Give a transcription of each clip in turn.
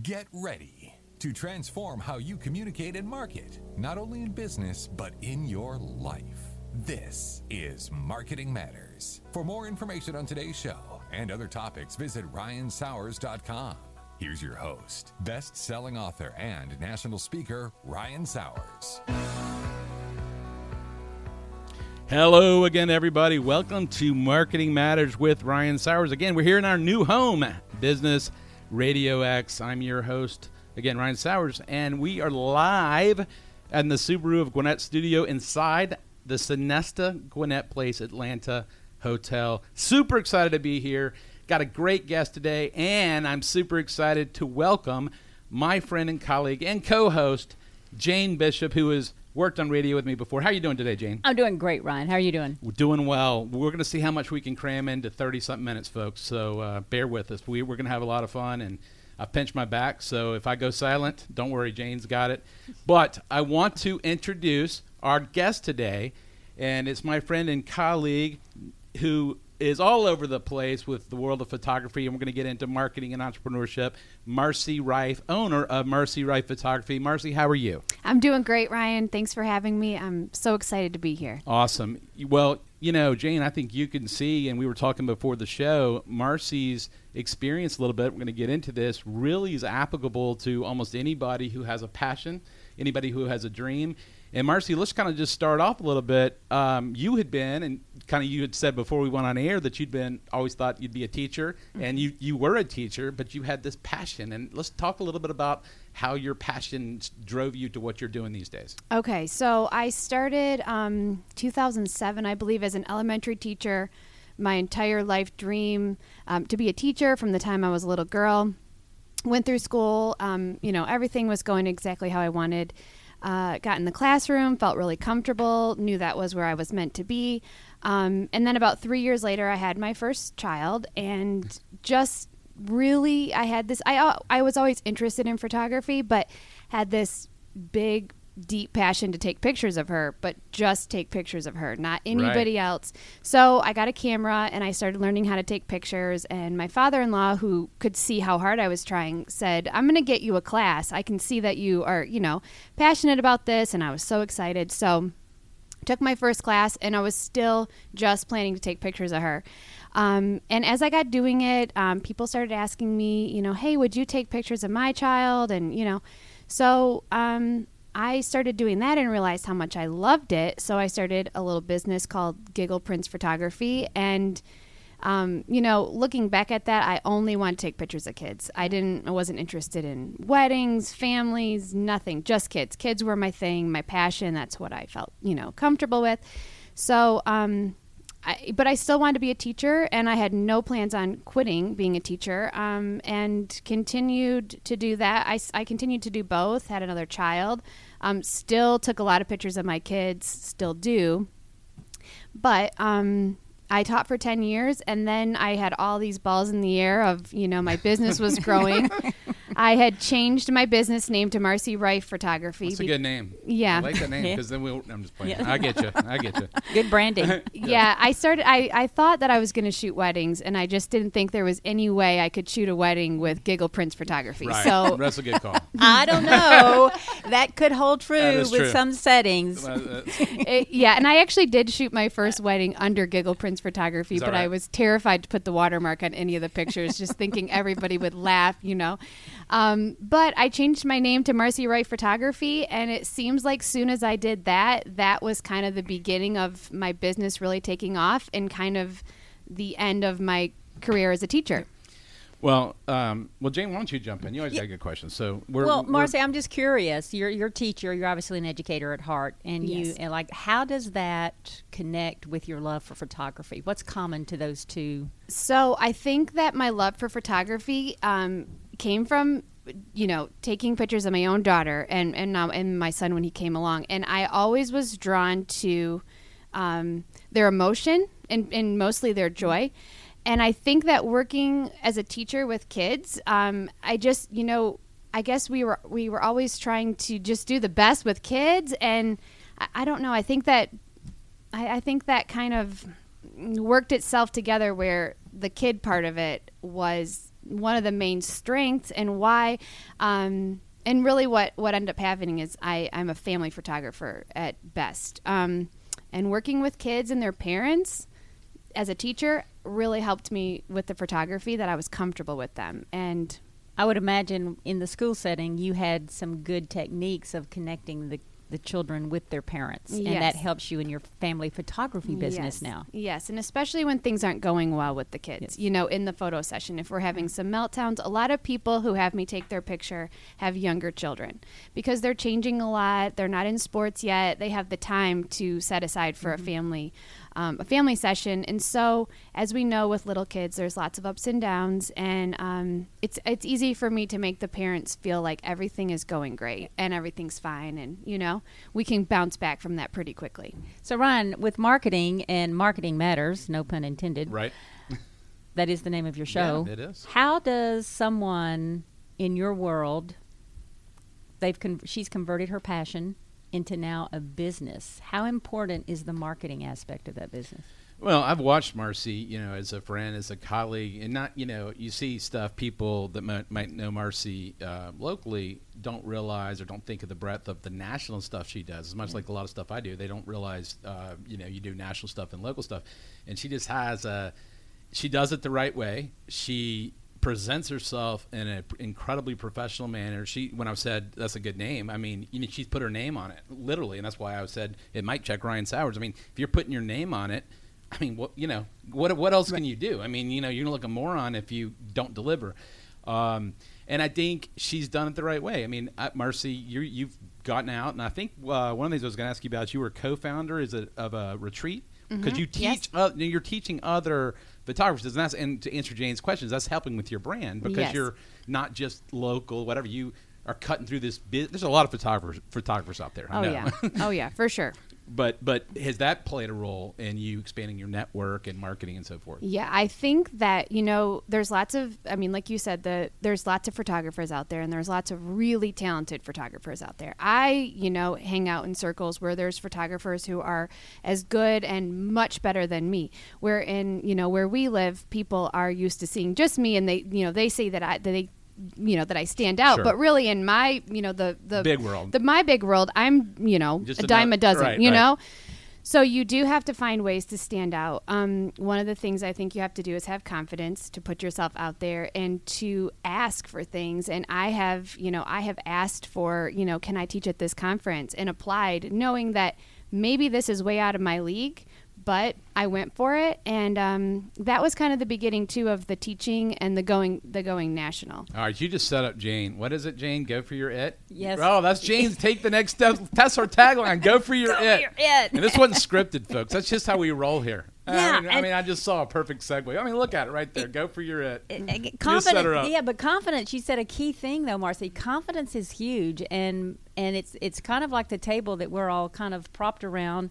Get ready to transform how you communicate and market, not only in business, but in your life. This is Marketing Matters. For more information on today's show and other topics, visit ryansauers.com. Here's your host, best selling author and national speaker, Ryan Sauers. Hello again, everybody. Welcome to Marketing Matters with Ryan Sauers. Again, we're here in our new home, Business Radio X. I'm your host, again, Ryan Sauers, and we are live in the Subaru of Gwinnett studio inside the Sonesta Gwinnett Place Atlanta Hotel. Super excited to be here. Got a great guest today, and I'm super excited to welcome my friend and colleague and co-host Jane Bishop, who has worked on radio with me before. How are you doing today, Jane? I'm doing great, Ryan. How are you doing? We're doing well. We're going to see how much we can cram into 30 something minutes, folks. So uh, bear with us. We, we're going to have a lot of fun, and I pinched my back. So if I go silent, don't worry, Jane's got it. But I want to introduce our guest today, and it's my friend and colleague who is all over the place with the world of photography, and we're going to get into marketing and entrepreneurship. Marcie Reif, owner of Marcie Reif Photography. Marcie, how are you? I'm doing great, Ryan. Thanks for having me. I'm so excited to be here. Awesome. Well, you know, Jane, I think you can see, and we were talking before the show, Marcie's experience a little bit. We're going to get into this. Really is applicable to almost anybody who has a passion, anybody who has a dream. And Marcie, let's kind of just start off a little bit. Um, you had been, and kind of you had said before we went on air that you'd been always thought you'd be a teacher, mm-hmm. and you you were a teacher, but you had this passion. And let's talk a little bit about how your passion drove you to what you're doing these days. Okay, so I started um, 2007, I believe, as an elementary teacher. My entire life dream um, to be a teacher from the time I was a little girl. Went through school, um, you know, everything was going exactly how I wanted. Uh, got in the classroom, felt really comfortable, knew that was where I was meant to be. Um, and then about three years later, I had my first child, and just really, I had this. I I was always interested in photography, but had this big deep passion to take pictures of her, but just take pictures of her, not anybody right. else. So I got a camera and I started learning how to take pictures. And my father in law, who could see how hard I was trying, said, I'm going to get you a class. I can see that you are, you know, passionate about this. And I was so excited. So took my first class and I was still just planning to take pictures of her. Um, and as I got doing it, um, people started asking me, you know, hey, would you take pictures of my child? And, you know, so um, I started doing that and realized how much I loved it. So I started a little business called Giggle Prince Photography. And, um, you know, looking back at that, I only want to take pictures of kids. I didn't, I wasn't interested in weddings, families, nothing, just kids. Kids were my thing, my passion. That's what I felt, you know, comfortable with. So, um, I, but I still wanted to be a teacher, and I had no plans on quitting being a teacher, um, and continued to do that. I, I continued to do both. Had another child, um, still took a lot of pictures of my kids, still do. But um, I taught for 10 years and then I had all these balls in the air of, you know, my business was growing. I had changed my business name to Marcie Reif Photography. That's a good name. Yeah. I like that name because then we'll, I'm just playing. Yeah. I get you. I get you. Good branding. yeah. yeah. I started, I, I thought that I was going to shoot weddings and I just didn't think there was any way I could shoot a wedding with Giggle Prince Photography. Right. So that's a good call. I don't know. that could hold true with true. some settings. it, uh, eh, yeah. And I actually did shoot my first wedding under Giggle Prince Photography, but right? I was terrified to put the watermark on any of the pictures, just thinking everybody would laugh, you know. Um, but I changed my name to Marcie Reif Photography, and it seems like soon as I did that, that was kind of the beginning of my business really taking off and kind of the end of my career as a teacher. Well, um, well, Jane, why don't you jump in? You always yeah. got good questions. So, we're, well, Marcie, I'm just curious. You're you're a teacher. You're obviously an educator at heart, and yes. you and like how does that connect with your love for photography? What's common to those two? So, I think that my love for photography um, came from you know taking pictures of my own daughter and and now and my son when he came along, and I always was drawn to um, their emotion and and mostly their joy. And I think that working as a teacher with kids, um, I just you know I guess we were we were always trying to just do the best with kids, and I, I don't know. I think that I, I, think that kind of worked itself together where the kid part of it was one of the main strengths and why. Um, and really, what what ended up happening is I I'm a family photographer at best. Um, and working with kids and their parents as a teacher really helped me with the photography that I was comfortable with them and I would imagine in the school setting you had some good techniques of connecting the the children with their parents yes. and that helps you in your family photography business yes. now yes and especially when things aren't going well with the kids yes. you know in the photo session if we're having some meltdowns a lot of people who have me take their picture have younger children because they're changing a lot they're not in sports yet they have the time to set aside for mm-hmm. a family um, a family session. And so, as we know with little kids, there's lots of ups and downs, and um, it's it's easy for me to make the parents feel like everything is going great and everything's fine, and you know we can bounce back from that pretty quickly. So, Ryan, with marketing and marketing matters, no pun intended, right? that is the name of your show. Yeah, it is. How does someone in your world they've con- she's converted her passion into now a business. How important is the marketing aspect of that business? Well, I've watched Marcie, you know, as a friend, as a colleague, and not, you know, you see stuff people that might, might know Marcie uh, locally don't realize or don't think of the breadth of the national stuff she does. As much yeah. like a lot of stuff I do, they don't realize, uh, you know, you do national stuff and local stuff, and she just has a, she does it the right way. She presents herself in an incredibly professional manner. She, when I said that's a good name, I mean, you know, she's put her name on it, literally, and that's why I said it might check Ryan Sauers. I mean, if you're putting your name on it, I mean, what you know, what what else can you do? I mean, you know, you're gonna look a moron if you don't deliver. Um, and I think she's done it the right way. I mean, Marcie, you have gotten out, and I think uh, one of these I was going to ask you about, you were co-founder is a, of a retreat because mm-hmm. you teach, yes. uh, you're teaching other photographers. And that's and to answer Jane's questions, that's helping with your brand because yes. you're not just local, whatever you are cutting through this. Biz- There's a lot of photographers photographers out there. oh yeah, oh yeah, for sure. But but has that played a role in you expanding your network and marketing and so forth? Yeah, I think that you know there's lots of I mean like you said the there's lots of photographers out there and there's lots of really talented photographers out there. I you know hang out in circles where there's photographers who are as good and much better than me. Where in you know where we live, people are used to seeing just me and they you know they say that I that they you know that I stand out. Sure. But really, in my you know the the big world, the my big world, I'm you know Just a dime a dozen. Right, you right. know. So you do have to find ways to stand out. Um, one of the things I think you have to do is have confidence to put yourself out there and to ask for things. And I have, you know, I have asked for, you know, can I teach at this conference and applied, knowing that maybe this is way out of my league, but I went for it, and um, that was kind of the beginning too of the teaching and the going the going national. All right, you just set up Jane. What is it, Jane? Go for your it. Yes. Oh, that's Jane's. Take the next step. That's our tagline. Go for your Go it. For your it. And this wasn't scripted, folks. That's just how we roll here. Yeah, I mean, I, mean, I just saw a perfect segue. I mean, look at it right there. It, Go for your it. it confidence, yeah, but confidence. You said a key thing though, Marcie. Confidence is huge, and and it's it's kind of like the table that we're all kind of propped around.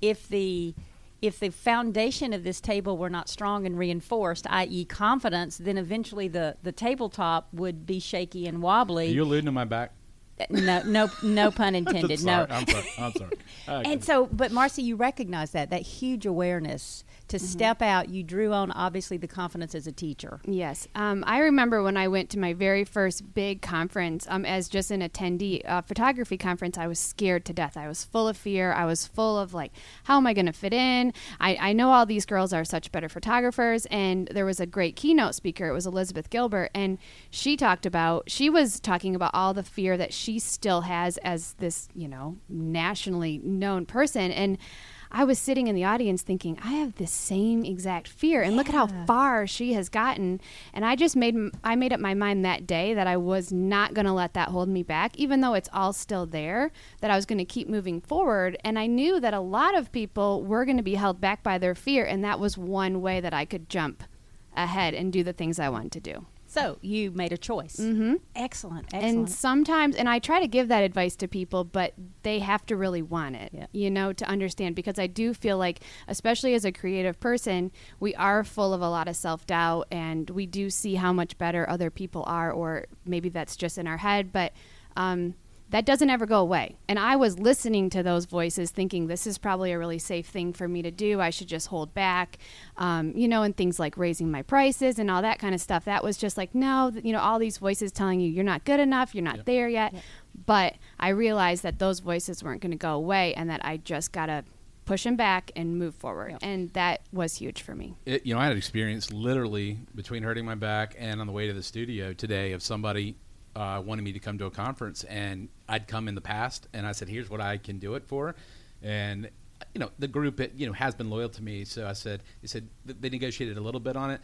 If the if the foundation of this table were not strong and reinforced, i.e., confidence, then eventually the, the tabletop would be shaky and wobbly. You're you alluding to my back? No, no, no pun intended. no, I'm sorry. I'm sorry. and so, but Marcie, you recognize that that huge awareness to mm-hmm. step out. You drew on obviously the confidence as a teacher. Yes, um, I remember when I went to my very first big conference um, as just an attendee, uh, photography conference. I was scared to death. I was full of fear. I was full of like, how am I going to fit in? I, I know all these girls are such better photographers, and there was a great keynote speaker. It was Elizabeth Gilbert, and she talked about she was talking about all the fear that she still has as this you know nationally known person and I was sitting in the audience thinking, I have the same exact fear, and yeah. look at how far she has gotten. And I just made I made up my mind that day that I was not going to let that hold me back, even though it's all still there. That I was going to keep moving forward, and I knew that a lot of people were going to be held back by their fear, and that was one way that I could jump ahead and do the things I wanted to do. So you made a choice. Mm-hmm. Excellent, excellent. And sometimes, and I try to give that advice to people, but they have to really want it, yeah. you know, to understand. Because I do feel like, especially as a creative person, we are full of a lot of self doubt, and we do see how much better other people are, or maybe that's just in our head. But um, that doesn't ever go away. And I was listening to those voices thinking this is probably a really safe thing for me to do. I should just hold back, um, you know, and things like raising my prices and all that kind of stuff. That was just like, no, you know, all these voices telling you you're not good enough, you're not yeah. there yet. Yeah. But I realized that those voices weren't going to go away and that I just got to push them back and move forward. And that was huge for me. It, you know, I had an experience literally between hurting my back and on the way to the studio today of somebody uh, wanted me to come to a conference, and I'd come in the past, and I said, "Here's what I can do it for," and you know the group it, you know has been loyal to me, so I said, "They said they negotiated a little bit on it,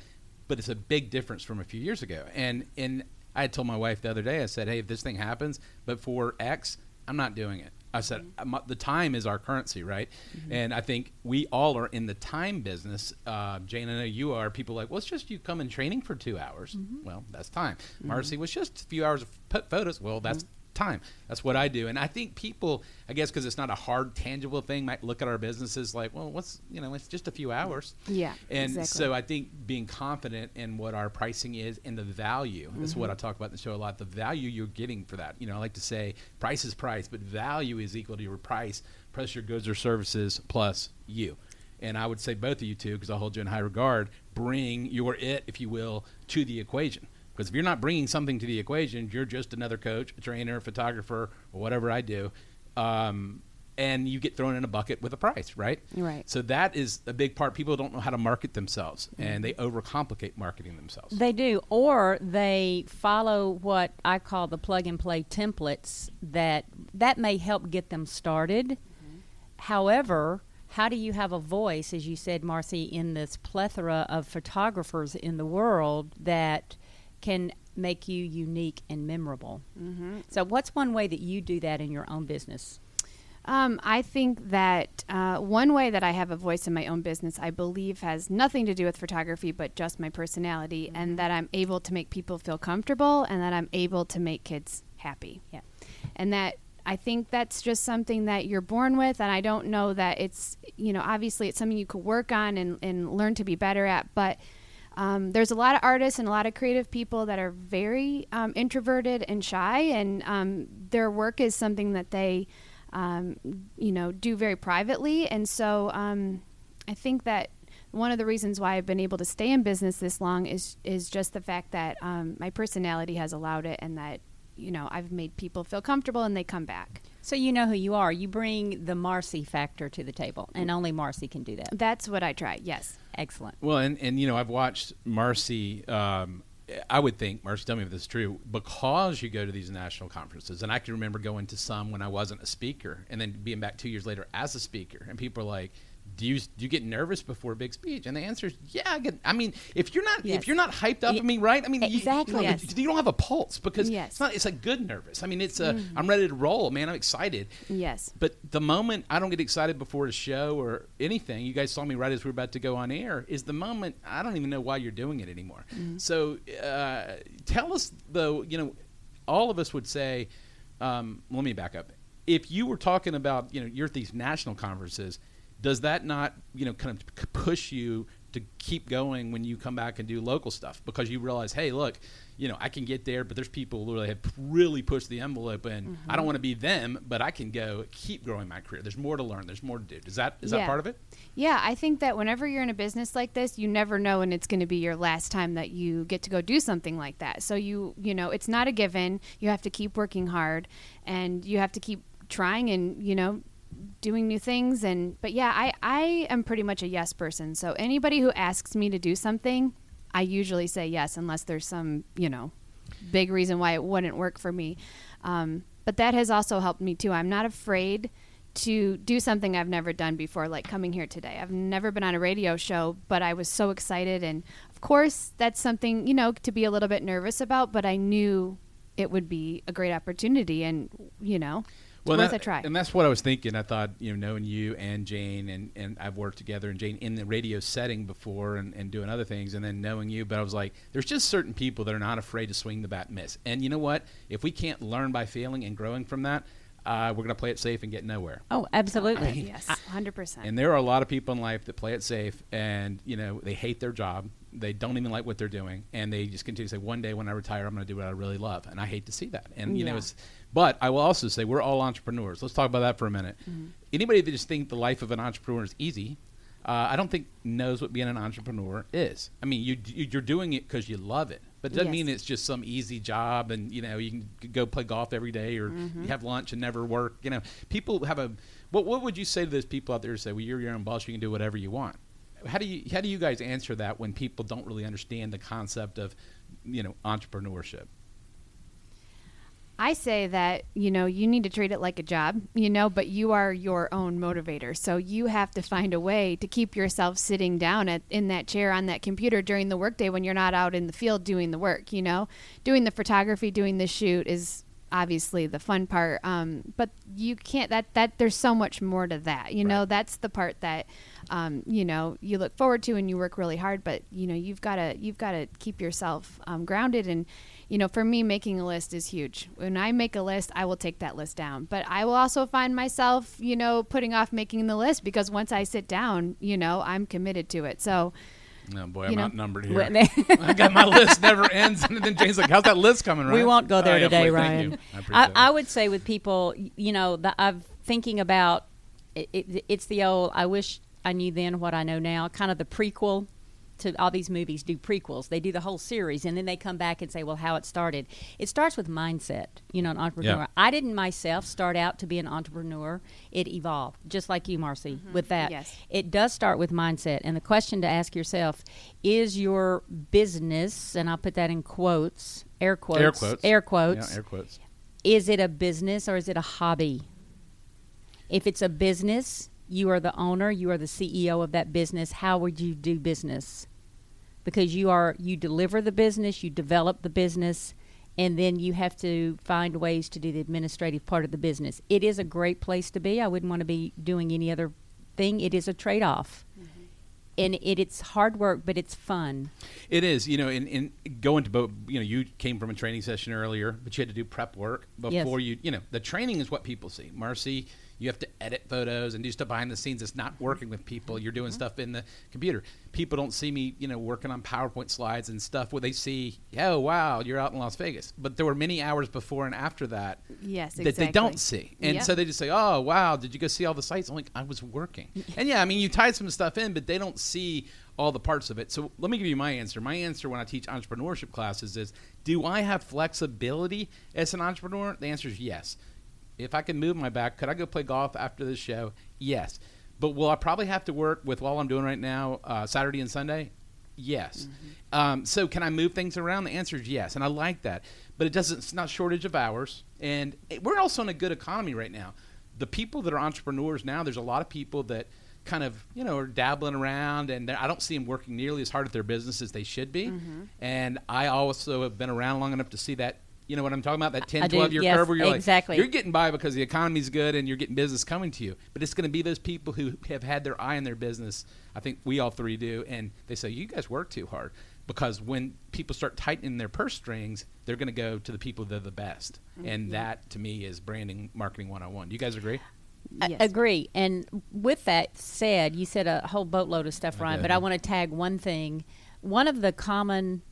but it's a big difference from a few years ago." And and I had told my wife the other day, I said, "Hey, if this thing happens, but for X, I'm not doing it." I said, mm-hmm. the time is our currency, right? Mm-hmm. And I think we all are in the time business. Uh, Jane, I know you are. People are like, well, it's just you come in training for two hours. Mm-hmm. Well, that's time. Mm-hmm. Marcie was just a few hours of photos. Well, that's mm-hmm time. That's what I do. And I think people, I guess, because it's not a hard, tangible thing, might look at our businesses like, well, what's, you know, it's just a few hours. Yeah. And exactly. so I think being confident in what our pricing is and the value, mm-hmm. is what I talk about in the show a lot, the value you're getting for that. You know, I like to say price is price, but value is equal to your price plus your goods or services plus you. And I would say both of you two, because I hold you in high regard, bring your it, if you will, to the equation because if you're not bringing something to the equation, you're just another coach, a trainer, a photographer, or whatever I do. Um, and you get thrown in a bucket with a price, right? Right. So that is a big part. People don't know how to market themselves, and they overcomplicate marketing themselves. They do, or they follow what I call the plug and play templates. That that may help get them started. Mm-hmm. However, how do you have a voice, as you said, Marcie, in this plethora of photographers in the world that can make you unique and memorable. Mm-hmm. So, what's one way that you do that in your own business? Um, I think that uh, one way that I have a voice in my own business, I believe, has nothing to do with photography, but just my personality, mm-hmm. and that I'm able to make people feel comfortable, and that I'm able to make kids happy. Yeah, and that I think that's just something that you're born with, and I don't know that it's you know obviously it's something you could work on and, and learn to be better at, but um, there's a lot of artists and a lot of creative people that are very um, introverted and shy, and um, their work is something that they, um, you know, do very privately. And so um, I think that one of the reasons why I've been able to stay in business this long is is just the fact that um, my personality has allowed it, and that you know I've made people feel comfortable and they come back. So you know who you are. You bring the Marcie factor to the table, and only Marcie can do that. That's what I try. Yes. Excellent. Well, and, and you know, I've watched Marcie. Um, I would think, Marcie, tell me if this is true, because you go to these national conferences, and I can remember going to some when I wasn't a speaker, and then being back two years later as a speaker, and people are like, do you do you get nervous before a big speech? And the answer is yeah. I, get, I mean, if you're not yes. if you're not hyped up, I mean, right? I mean, exactly. You, you, yes. you, don't have a pulse because yes. it's not. It's like good nervous. I mean, it's a mm. I'm ready to roll, man. I'm excited. Yes. But the moment I don't get excited before a show or anything, you guys saw me right as we were about to go on air. Is the moment I don't even know why you're doing it anymore. Mm. So uh, tell us though. You know, all of us would say. Um, let me back up. If you were talking about, you know, you're at these national conferences, does that not you know kind of push you to keep going when you come back and do local stuff? Because you realize hey look you know i can get there but there's people who really have really pushed the envelope and mm-hmm. i don't want to be them but i can go keep growing my career. There's more to learn. There's more to do. Is that is yeah. that part of it? Yeah i think that whenever you're in a business like this you never know when it's going to be your last time that you get to go do something like that. So you you know it's not a given. You have to keep working hard and you have to keep trying and you know doing new things and but yeah i i am pretty much a yes person. So anybody who asks me to do something i usually say yes unless there's some you know big reason why it wouldn't work for me. Um, but that has also helped me too. I'm not afraid to do something i've never done before like coming here today. I've never been on a radio show but i was so excited. And of course that's something you know to be a little bit nervous about but i knew it would be a great opportunity and you know well, worth that, a try. And that's what I was thinking. I thought, you know, knowing you and Jane, and, and I've worked together and Jane in the radio setting before and, and doing other things, and then knowing you, but I was like, there's just certain people that are not afraid to swing the bat and miss. And you know what? If we can't learn by failing and growing from that, uh, we're going to play it safe and get nowhere. Oh, absolutely. Yes, hundred percent. And there are a lot of people in life that play it safe, and you know they hate their job, they don't even like what they're doing, and they just continue to say, "One day when I retire, I'm going to do what I really love." And I hate to see that. And you Yeah. know, it's. But I will also say we're all entrepreneurs. Let's talk about that for a minute. Mm-hmm. Anybody that just think the life of an entrepreneur is easy, uh, I don't think knows what being an entrepreneur is. I mean, you, you you're doing it because you love it, but it doesn't Yes. mean it's just some easy job and you know you can go play golf every day or Mm-hmm. you have lunch and never work. You know, people have a. What what would you say to those people out there who say, "Well, you're your own boss. You can do whatever you want." How do you how do you guys answer that when people don't really understand the concept of you know entrepreneurship? I say that, you know, you need to treat it like a job, you know, but you are your own motivator. So you have to find a way to keep yourself sitting down at, in that chair on that computer during the workday when you're not out in the field doing the work, you know. Doing the photography, doing the shoot is obviously the fun part. Um, but you can't that that there's so much more to that. You know, that's the part that um, you know, you look forward to and you work really hard, but you know, you've got to you've got to keep yourself um, grounded and you know, for me, making a list is huge. When I make a list, I will take that list down. But I will also find myself, you know, putting off making the list because once I sit down, you know, I'm committed to it. So, Oh boy, You I'm know, outnumbered here. When- I got my list never ends, and then Jane's like, "How's that list coming?" Ryan? We won't go there Oh, yeah, today, please, thank Ryan. you. I I, appreciate I would say with people, you know, the, I'm thinking about it, it, it's the old. I wish I knew then what I know now. Kind of the prequel to all these movies. Do prequels? They do the whole series, and then they come back and say, "Well, how it started." It starts with mindset. You know, an entrepreneur. Yeah. I didn't myself start out to be an entrepreneur. It evolved, just like you, Marcie, mm-hmm. with that. Yes. It does start with mindset. And the question to ask yourself is your business, and I'll put that in quotes, air quotes, air quotes, air quotes, yeah, air quotes. is it a business or is it a hobby? If it's a business, you are the owner, you are the CEO of that business. How would you do business? Because you are you deliver the business, you develop the business, and then you have to find ways to do the administrative part of the business. It is a great place to be. I wouldn't want to be doing any other thing. It is a trade-off. Mm-hmm. And it, it's hard work, but it's fun. It is, you know, in, in going to both, you know, you came from a training session earlier, but you had to do prep work Yes. before you, you know, the training is what people see. Marcie, you have to edit photos and do stuff behind the scenes. It's not working with people. You're doing mm-hmm. stuff in the computer. People don't see me, you know, working on PowerPoint slides and stuff where they see, oh, wow, you're out in Las Vegas. But there were many hours before and after that yes, that they don't see. And Yep. so they just say, "Oh, wow, did you go see all the sites?" I'm like, "I was working." and yeah, I mean, you tied some stuff in, but they don't see all the parts of it. So let me give you my answer. My answer when I teach entrepreneurship classes is, "Do I have flexibility as an entrepreneur?" The answer is yes. If I can move my back, could I go play golf after this show? Yes. But will I probably have to work with all I'm doing right now, uh, Saturday and Sunday? Yes. Um, so can I move things around? The answer is yes, and I like that. But it doesn't. It's not shortage of hours, and it, we're also in a good economy right now. The people that are entrepreneurs now, there's a lot of people that kind of you know are dabbling around, and I don't see them working nearly as hard at their business as they should be. And I also have been around long enough to see that. You know what I'm talking about? That 10, I do, 12 year yes, curve where you're exactly. like, you're getting by because the economy's good and you're getting business coming to you. But it's going to be those people who have had their eye on their business. I think we all three do, and they say you guys work too hard because when people start tightening their purse strings, they're going to go to the people that are the best, mm-hmm. and that to me is branding marketing 101. Do you guys agree? I Yes. agree. And with that said, you said a whole boatload of stuff, Ryan, did. but I want to tag one thing. One of the common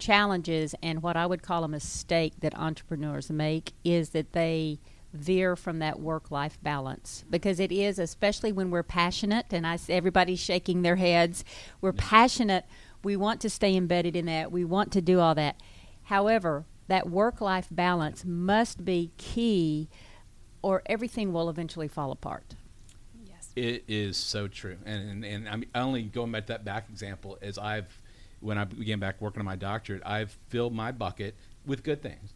challenges and what I would call a mistake that entrepreneurs make is that they veer from that work life balance. Because it is especially when we're passionate and I s- everybody's shaking their heads we're passionate we want to stay embedded in that we want to do all that. However that work life balance must be key or everything will eventually fall apart. Yes. It is so true, and and, and I'm only going back to that back example is I've when I began back working on my doctorate, I've filled my bucket with good things,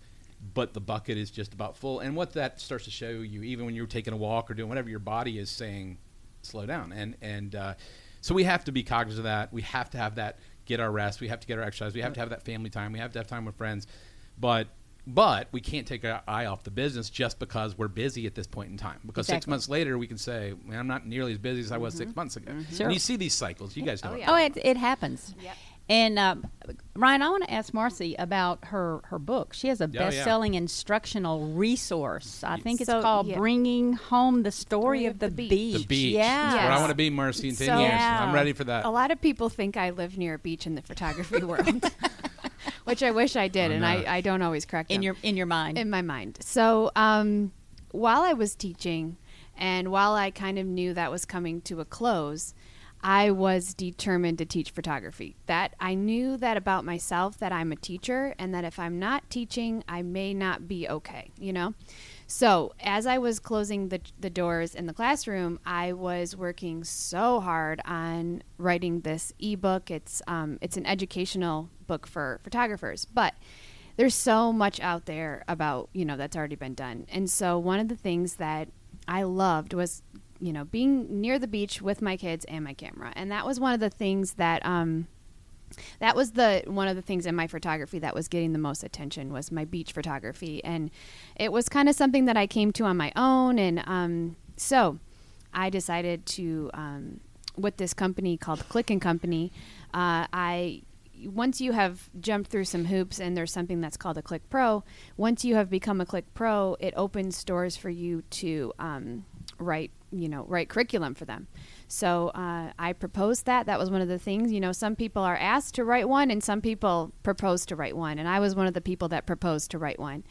but the bucket is just about full. And what that starts to show you, even when you're taking a walk or doing whatever, your body is saying, slow down, and and uh, so we have to be cognizant of that. We have to have that get our rest. We have to get our exercise. We have to have that family time. We have to have time with friends, but. But we can't take our eye off the business just because we're busy at this point in time. Because six months later, we can say, I'm not nearly as busy as I was six months ago." Mm-hmm. Sure. And you see these cycles. You guys know. Oh, it. yeah. Oh, it, it happens. Yep. And uh, Ryan, I want to ask Marcie about her her book. She has a Oh, best-selling instructional resource. I think it's So, called yeah. "Bringing Home the Story Story of of the, the Beach." beach. The beach. Yeah. That's where I want to be, Marcie, in 10 So- years. Yeah. I'm ready for that. A lot of people think I live near a beach in the photography world, which I wish I did, I and know. I, I don't always correct in them. your in your mind. in my mind. So um, while I was teaching, and while I kind of knew that was coming to a close, I was determined to teach photography. That I knew that about myself that I'm a teacher, and that if I'm not teaching, I may not be okay. You know. So as I was closing the the doors in the classroom, I was working so hard on writing this ebook. It's um, it's an educational book for photographers, but there's so much out there about you know that's already been done and so one of the things that i loved was you know being near the beach with my kids and my camera. And that was one of the things that um that was the one of the things in my photography that was getting the most attention was my beach photography. And it was kind of something that i came to on my own. And um so i decided to um with this company called click and company uh, i once you have jumped through some hoops and there's something that's called a click pro once you have become a click pro it opens doors for you to um, write you know write curriculum for them. So uh, i proposed that. That was one of the things you know some people are asked to write one and some people propose to write one. And i was one of the people that proposed to write one.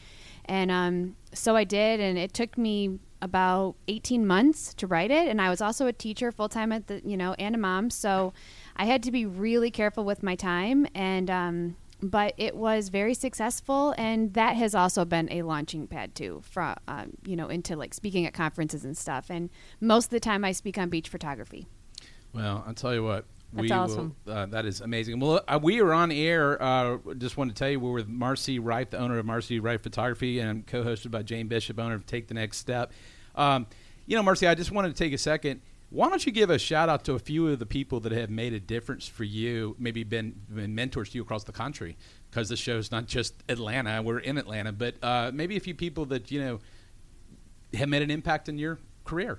And um, so i did and it took me about 18 months to write it. And i was also a teacher full-time at the you know and a mom. So I had to be really careful with my time, and um, but it was very successful, and that has also been a launching pad too, for um, you know into like speaking at conferences and stuff. And most of the time, I speak on beach photography. Well, I'll tell you what. That's we awesome. Will, uh, that is amazing. Well, uh, we are on air. Uh, just want to tell you we're with Marcie Wright, the owner of Marcie Wright Photography, and I'm co-hosted by Jane Bishop, owner of Take the Next Step. Um, you know, Marcie, I just wanted to take a second. Why don't you give a shout out to a few of the people that have made a difference for you, maybe been, been mentors to you across the country? Because the show's not just Atlanta; we're in Atlanta, but uh, maybe a few people that you know have made an impact in your career.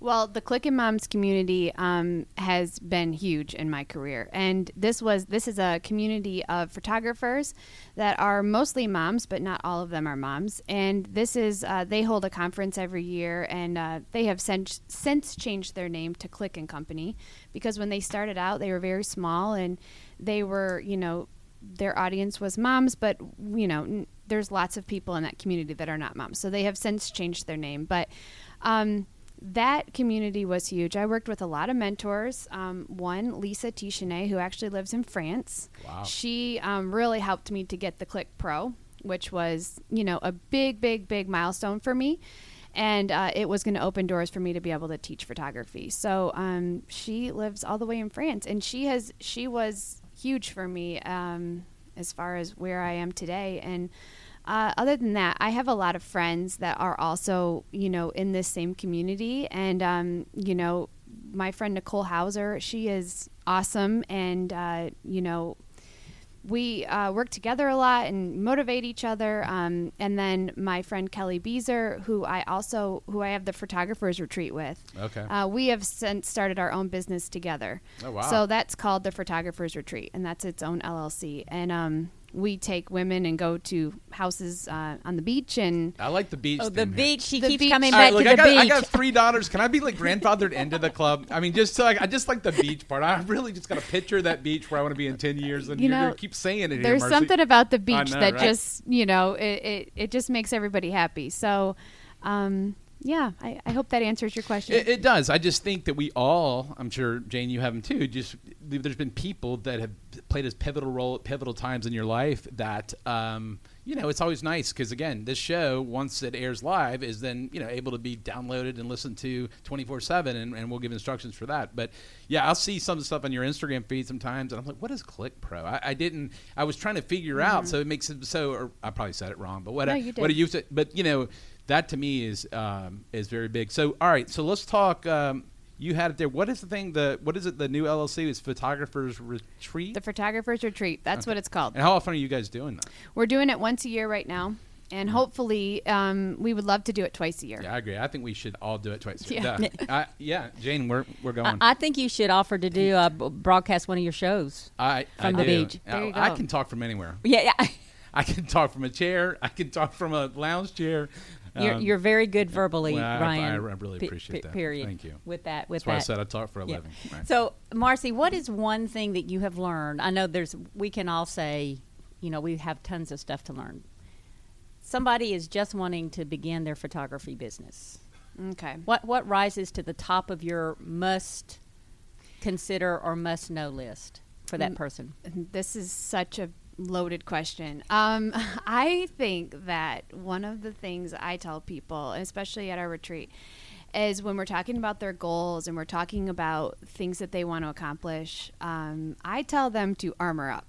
Well, the Clickin Moms community um, has been huge in my career, and this was this is a community of photographers that are mostly moms, but not all of them are moms. And this is uh, they hold a conference every year, and uh, they have since since changed their name to Click and Company because when they started out, they were very small and they were you know their audience was moms, but you know n- there's lots of people in that community that are not moms, so they have since changed their name, but. Um, that community was huge. I worked with a lot of mentors. Um, one, Lisa Tichané, who actually lives in France. Wow. She um, really helped me to get the Click Pro, which was, you know, a big, big, big milestone for me. And uh, it was going to open doors for me to be able to teach photography. So um, she lives all the way in France, and she has she was huge for me um, as far as where I am today. And uh, other than that, I have a lot of friends that are also, you know, in this same community. And, um, you know, my friend Nicole Hauser, she is awesome. And, uh, you know, we uh, work together a lot and motivate each other. Um, and then my friend Kelly Beezer, who I also who I have the photographers retreat with. Okay. Uh, we have since started our own business together. Oh, wow. So that's called the Photographers Retreat, and that's its own LLC. And um, we take women and go to houses uh, on the beach and I like the beach. oh, the thing here. beach. She The keeps beach. coming All right, back look, to I the got, beach. I got three daughters. Can I be like grandfathered into the club? I mean, just so I, I just like the beach part. I really just got to picture that beach where I want to be in ten years, and You you're know, gonna keep saying it. Here, there's Marcie. something about the beach know, that right? just you know it, it, it just makes everybody happy so um, yeah I, I hope that answers your question It, it does. I just think that we all, I'm sure Jane, you have them too. Just there's been people that have played as pivotal role at pivotal times in your life that um, you know it's always nice because again, this show once it airs live is then you know able to be downloaded and listened to 24 seven, and, we'll give instructions for that. But yeah, I'll see some of the stuff on your Instagram feed sometimes, and I'm like, what is Click Pro? I, I didn't. I was trying to figure out, so it makes it so. Or I probably said it wrong, but what No, I, you did. what do you say? But you know that to me is um, is very big. So all right, so let's talk. Um, you had it there. What is the thing? The what is it? The new LLC is Photographers Retreat. the Photographers Retreat that's Okay. what it's called and how often are you guys doing that? we're doing it once a year right now and hopefully um, we would love to do it twice a year. Yeah, I agree. I think we should all do it twice a year. Yeah, uh, yeah Jane, we're we're going. I, I, think you should offer to do uh, broadcast one of your shows. I from I the do. beach. I, I, can talk from anywhere. Yeah, yeah. I can talk from a chair. I can talk from a lounge chair. You're, um, you're very good verbally, well, Ryan. I, I, really appreciate p- that. Period. Thank you. With that, with That's that. why I said I talk for a yeah. living. Right. So, Marcie, what is one thing that you have learned? I know there's. We can all say, you know, we have tons of stuff to learn. Somebody is just wanting to begin their photography business. Okay. What what rises to the top of your must consider or must know list for that person? This is such a loaded question. Um, I think that one of the things I tell people, especially at our retreat, is when we're talking about their goals and we're talking about things that they want to accomplish, um, I tell them to armor up.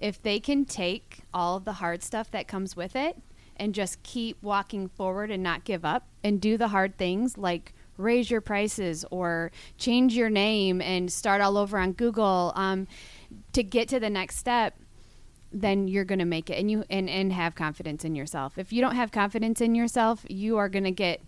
If they can take all of the hard stuff that comes with it and just keep walking forward and not give up and do the hard things like raise your prices or change your name and start all over on Google um, to get to the next step, then you're going to make it and you and, and have confidence in yourself. If you don't have confidence in yourself, you are going to get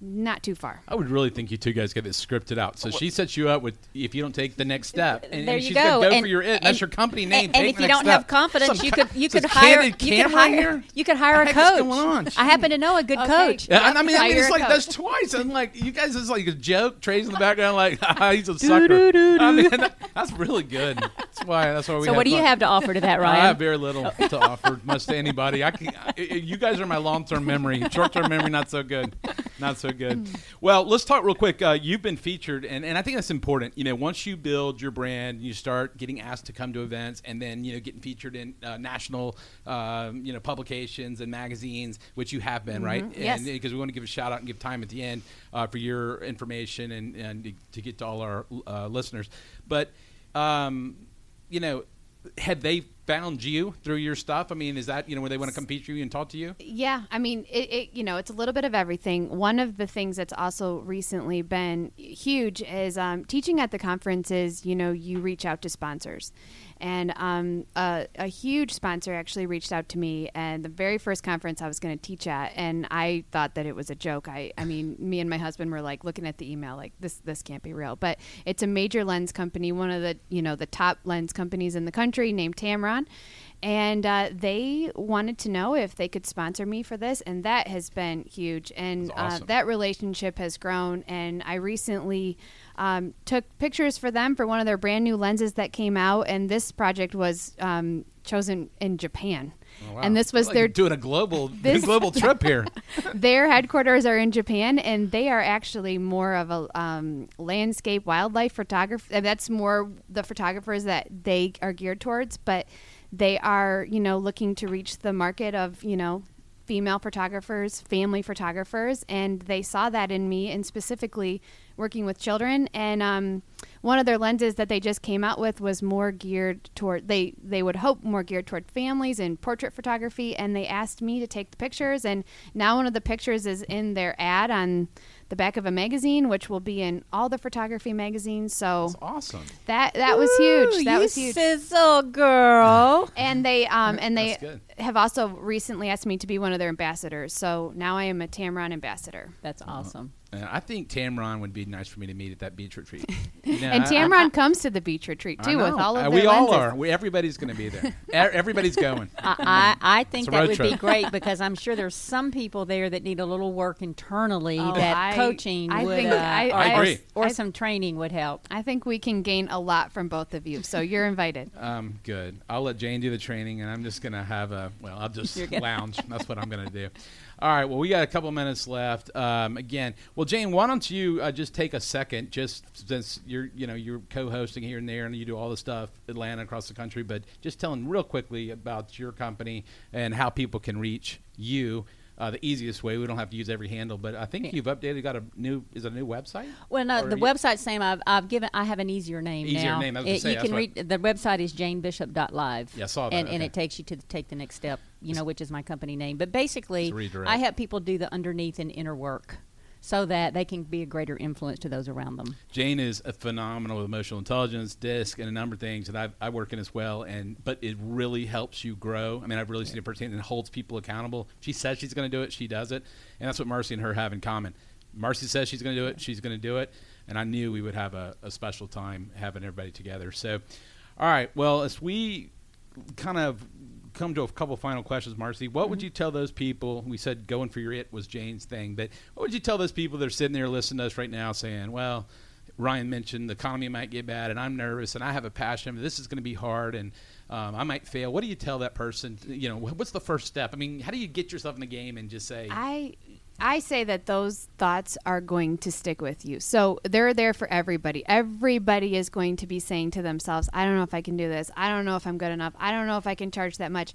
not too far. I would really think you two guys get this scripted out. So she sets you up with if you don't take the next step, and, there and you she's go. gonna go and, for your it. That's your company name. And, and if you don't step. have confidence, Some you could you could hire you could hire here? you could hire a What the heck is coach. on? I happen to know a good Okay. coach. Yeah, and I mean, I mean, it's like coach. that's twice. I'm like, you guys is like a joke. Trey's in the background, like ah, he's a sucker. I mean, that's really good. That's why. That's why we. So what do you have to offer to that, I Ryan? have very little to offer, much to anybody. I can, you guys are my long-term memory. Short-term memory, not so good. Not so good. Well, let's talk real quick. Uh, you've been featured, and, and I think that's important. You know, once you build your brand, you start getting asked to come to events, and then you know getting featured in uh, national, um, you know, publications and magazines, which you have been, right? Mm-hmm. Yes. And because we want to give a shout out and give time at the end uh, for your information and and to get to all our uh, listeners, but. Um, you know, had they found you through your stuff? I mean, is that you know where they want to compete feature you and talk to you? Yeah, I mean, it, it, you know, it's a little bit of everything. One of the things that's also recently been huge is um, teaching at the conferences. You know, you reach out to sponsors, and um, a, a huge sponsor actually reached out to me, and the very first conference I was going to teach at, and I thought that it was a joke. I, I mean, me and my husband were like looking at the email, like this, this can't be real. But it's a major lens company, one of the, you know, the top lens companies in the country, named Tamron and uh, they wanted to know if they could sponsor me for this and that has been huge. And awesome. uh, that relationship has grown and i recently um, took pictures for them for one of their brand new lenses that came out and this project was um, chosen in japan Oh, wow. and this was Like their doing a global This- global trip here. their headquarters are in Japan, and they are actually more of a um, landscape wildlife photographer. That's more the photographers that they are geared towards, but they are, you know, looking to reach the market of, you know, female photographers, family photographers, and they saw that in me, and specifically working with children. And um, one of their lenses that they just came out with was more geared toward they they would hope more geared toward families and portrait photography. And they asked me to take the pictures, and now one of the pictures is in their ad on the back of a magazine, which will be in all the photography magazines. So That's awesome. that that was huge. That you was huge. sizzle girl. And they um and they have also recently asked me to be one of their ambassadors. So now I am a Tamron ambassador. That's awesome. Uh, I think Tamron would be nice for me to meet at that beach retreat. You know, And I- I- Tamron comes to the beach retreat too with all of Uh, their we all are. We, everybody's going to be there. E- everybody's going. I, I, I think that would trip. be great because I'm sure there's some people there that need a little work internally Oh, that I- coaching I would, think- uh, I- or, I or- agree. or I- some training would help. I think we can gain a lot from both of you. So you're invited. Um, good. I'll let Jane do the training, and I'm just gonna have a well. I'll just lounge. That's what I'm gonna do. All right. Well, we got a couple minutes left. Um, again, well, Jane, why don't you uh, just take a second, just since you're you know you're co-hosting here and there, and you do all the stuff Atlanta across the country, but just telling real quickly about your company and how people can reach you. Uh, the easiest way. We don't have to use every handle, but I think you've updated. Got a new is it a new website? Well, no, the website's same. I've, I've given. I have an easier name Easier now. name, I was It- say, you can read the website is janebishop.live. Yeah, I saw that, And, and it takes you to the, take the next step. You know, which is my company name. But basically, It's a redirect. I help people do the underneath and inner work. So that they can be a greater influence to those around them. Jane is a phenomenal with emotional intelligence, DISC, and a number of things that I've, I work in as well. And but it really helps you grow. I mean, I've really seen a person and holds people accountable. She says she's going to do it, she does it, and that's what Marcie and her have in common. Marcie says she's going to do it, she's going to do it, and I knew we would have a, a special time having everybody together. So, all right, well, as we kind of come to a couple final questions, Marcie. What mm-hmm. would you tell those people? We said going for your it was Jane's thing, but what would you tell those people that are sitting there listening to us right now saying, well, Ryan mentioned the economy might get bad and I'm nervous and I have a passion. But this is going to be hard and um, I might fail. What do you tell that person? You know, what's the first step? I mean, how do you get yourself in the game and just say, I I say that those thoughts are going to stick with you. So they're there for everybody. Everybody is going to be saying to themselves, I don't know if I can do this. I don't know if I'm good enough. I don't know if I can charge that much.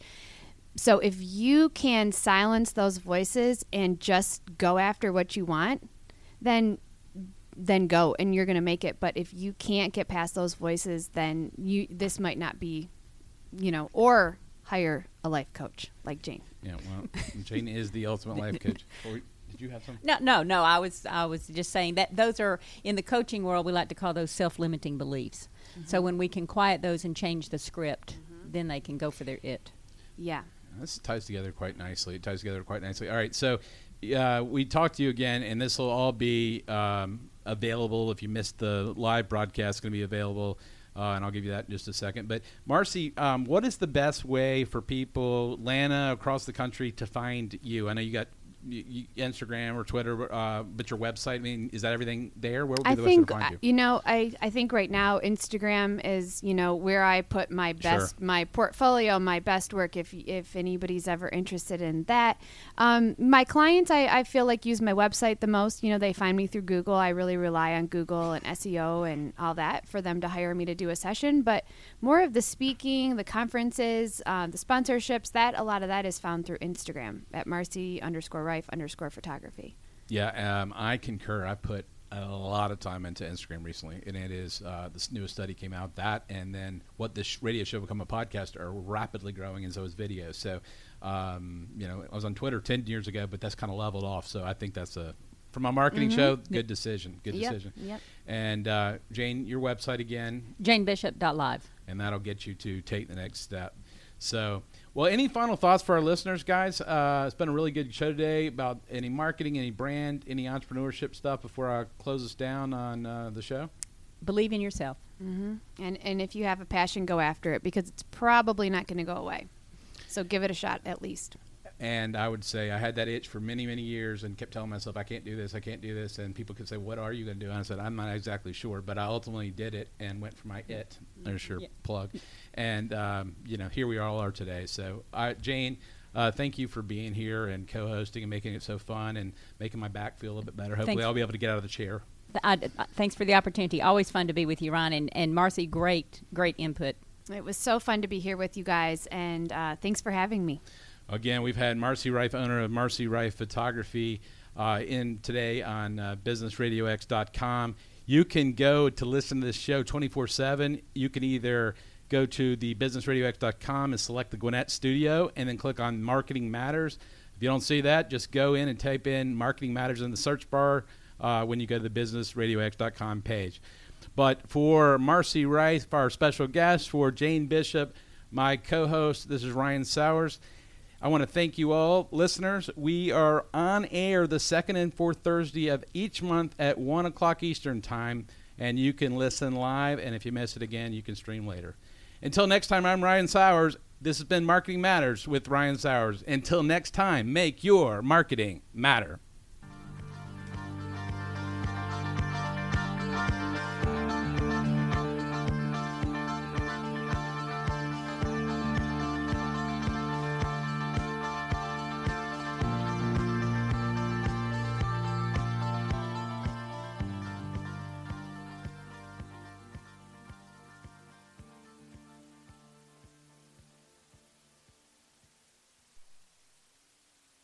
So if you can silence those voices and just go after what you want, then then go and you're going to make it. But if you can't get past those voices, then you this might not be, you know, or hire a life coach like Jane. Yeah, well, Jane is the ultimate life coach. Did you have some? No, no, no. I was I was just saying that those are in the coaching world. We like to call those self-limiting beliefs. Mm-hmm. So when we can quiet those and change the script, mm-hmm. then they can go for their it. Yeah. This ties together quite nicely. It ties together quite nicely. All right, so uh, we talked to you again, and this will all be um, available. If you missed the live broadcast, it's going to be available. Uh, and I'll give you that in just a second. But Marcie, um, what is the best way for people, Lana, across the country, to find you? I know you got Instagram or Twitter, uh, but your website. I mean, is that everything there? Where would be I the think, best to find you? You know, I, I think right now Instagram is you know where I put my best sure. my portfolio, my best work. If if anybody's ever interested in that, um, my clients I, I feel like use my website the most. You know, they find me through Google. I really rely on Google and SEO and all that for them to hire me to do a session. But more of the speaking, the conferences, uh, the sponsorships, that a lot of that is found through Instagram at Marcie underscore Reif underscore photography. Yeah, um, I concur. I put a lot of time into Instagram recently, and it is uh, this newest study came out that, and then what this radio show become a podcast are rapidly growing, and so is video. So, um, you know, I was on Twitter ten years ago, but that's kind of leveled off. So I think that's a for my marketing mm-hmm. show, good decision. Good yep. decision. Yep. And uh, Jane, your website again? JaneBishop.live. And that'll get you to take the next step. So well, any final thoughts for our listeners, guys? Uh, it's been a really good show today about any marketing, any brand, any entrepreneurship stuff before I close us down on uh, the show. Believe in yourself. Mm-hmm. And, and if you have a passion, go after it because it's probably not going to go away. So give it a shot at least. And I would say I had that itch for many, many years and kept telling myself, I can't do this, I can't do this. And people could say, What are you going to do? And I said, I'm not exactly sure. But I ultimately did it and went for my it. There's your yeah. plug. And, um, you know, here we all are today. So, uh, Jane, uh, thank you for being here and co hosting and making it so fun and making my back feel a little bit better. Hopefully, Thanks. I'll be able to get out of the chair. I, uh, thanks for the opportunity. Always fun to be with you, Ron. And, and Marcie, great, great input. It was so fun to be here with you guys. And uh, thanks for having me. Again, we've had Marcie Reif, owner of Marcie Reif Photography, uh, in today on uh, BusinessRadioX.com. You can go to listen to this show 24 7. You can either go to the BusinessRadioX.com and select the Gwinnett Studio and then click on Marketing Matters. If you don't see that, just go in and type in Marketing Matters in the search bar uh, when you go to the BusinessRadioX.com page. But for Marcie Reif, our special guest, for Jane Bishop, my co host, this is Ryan Sauers. I want to thank you all, listeners. We are on air the second and fourth Thursday of each month at 1 o'clock Eastern Time, and you can listen live. And if you miss it again, you can stream later. Until next time, I'm Ryan Sauers. This has been Marketing Matters with Ryan Sauers. Until next time, make your marketing matter.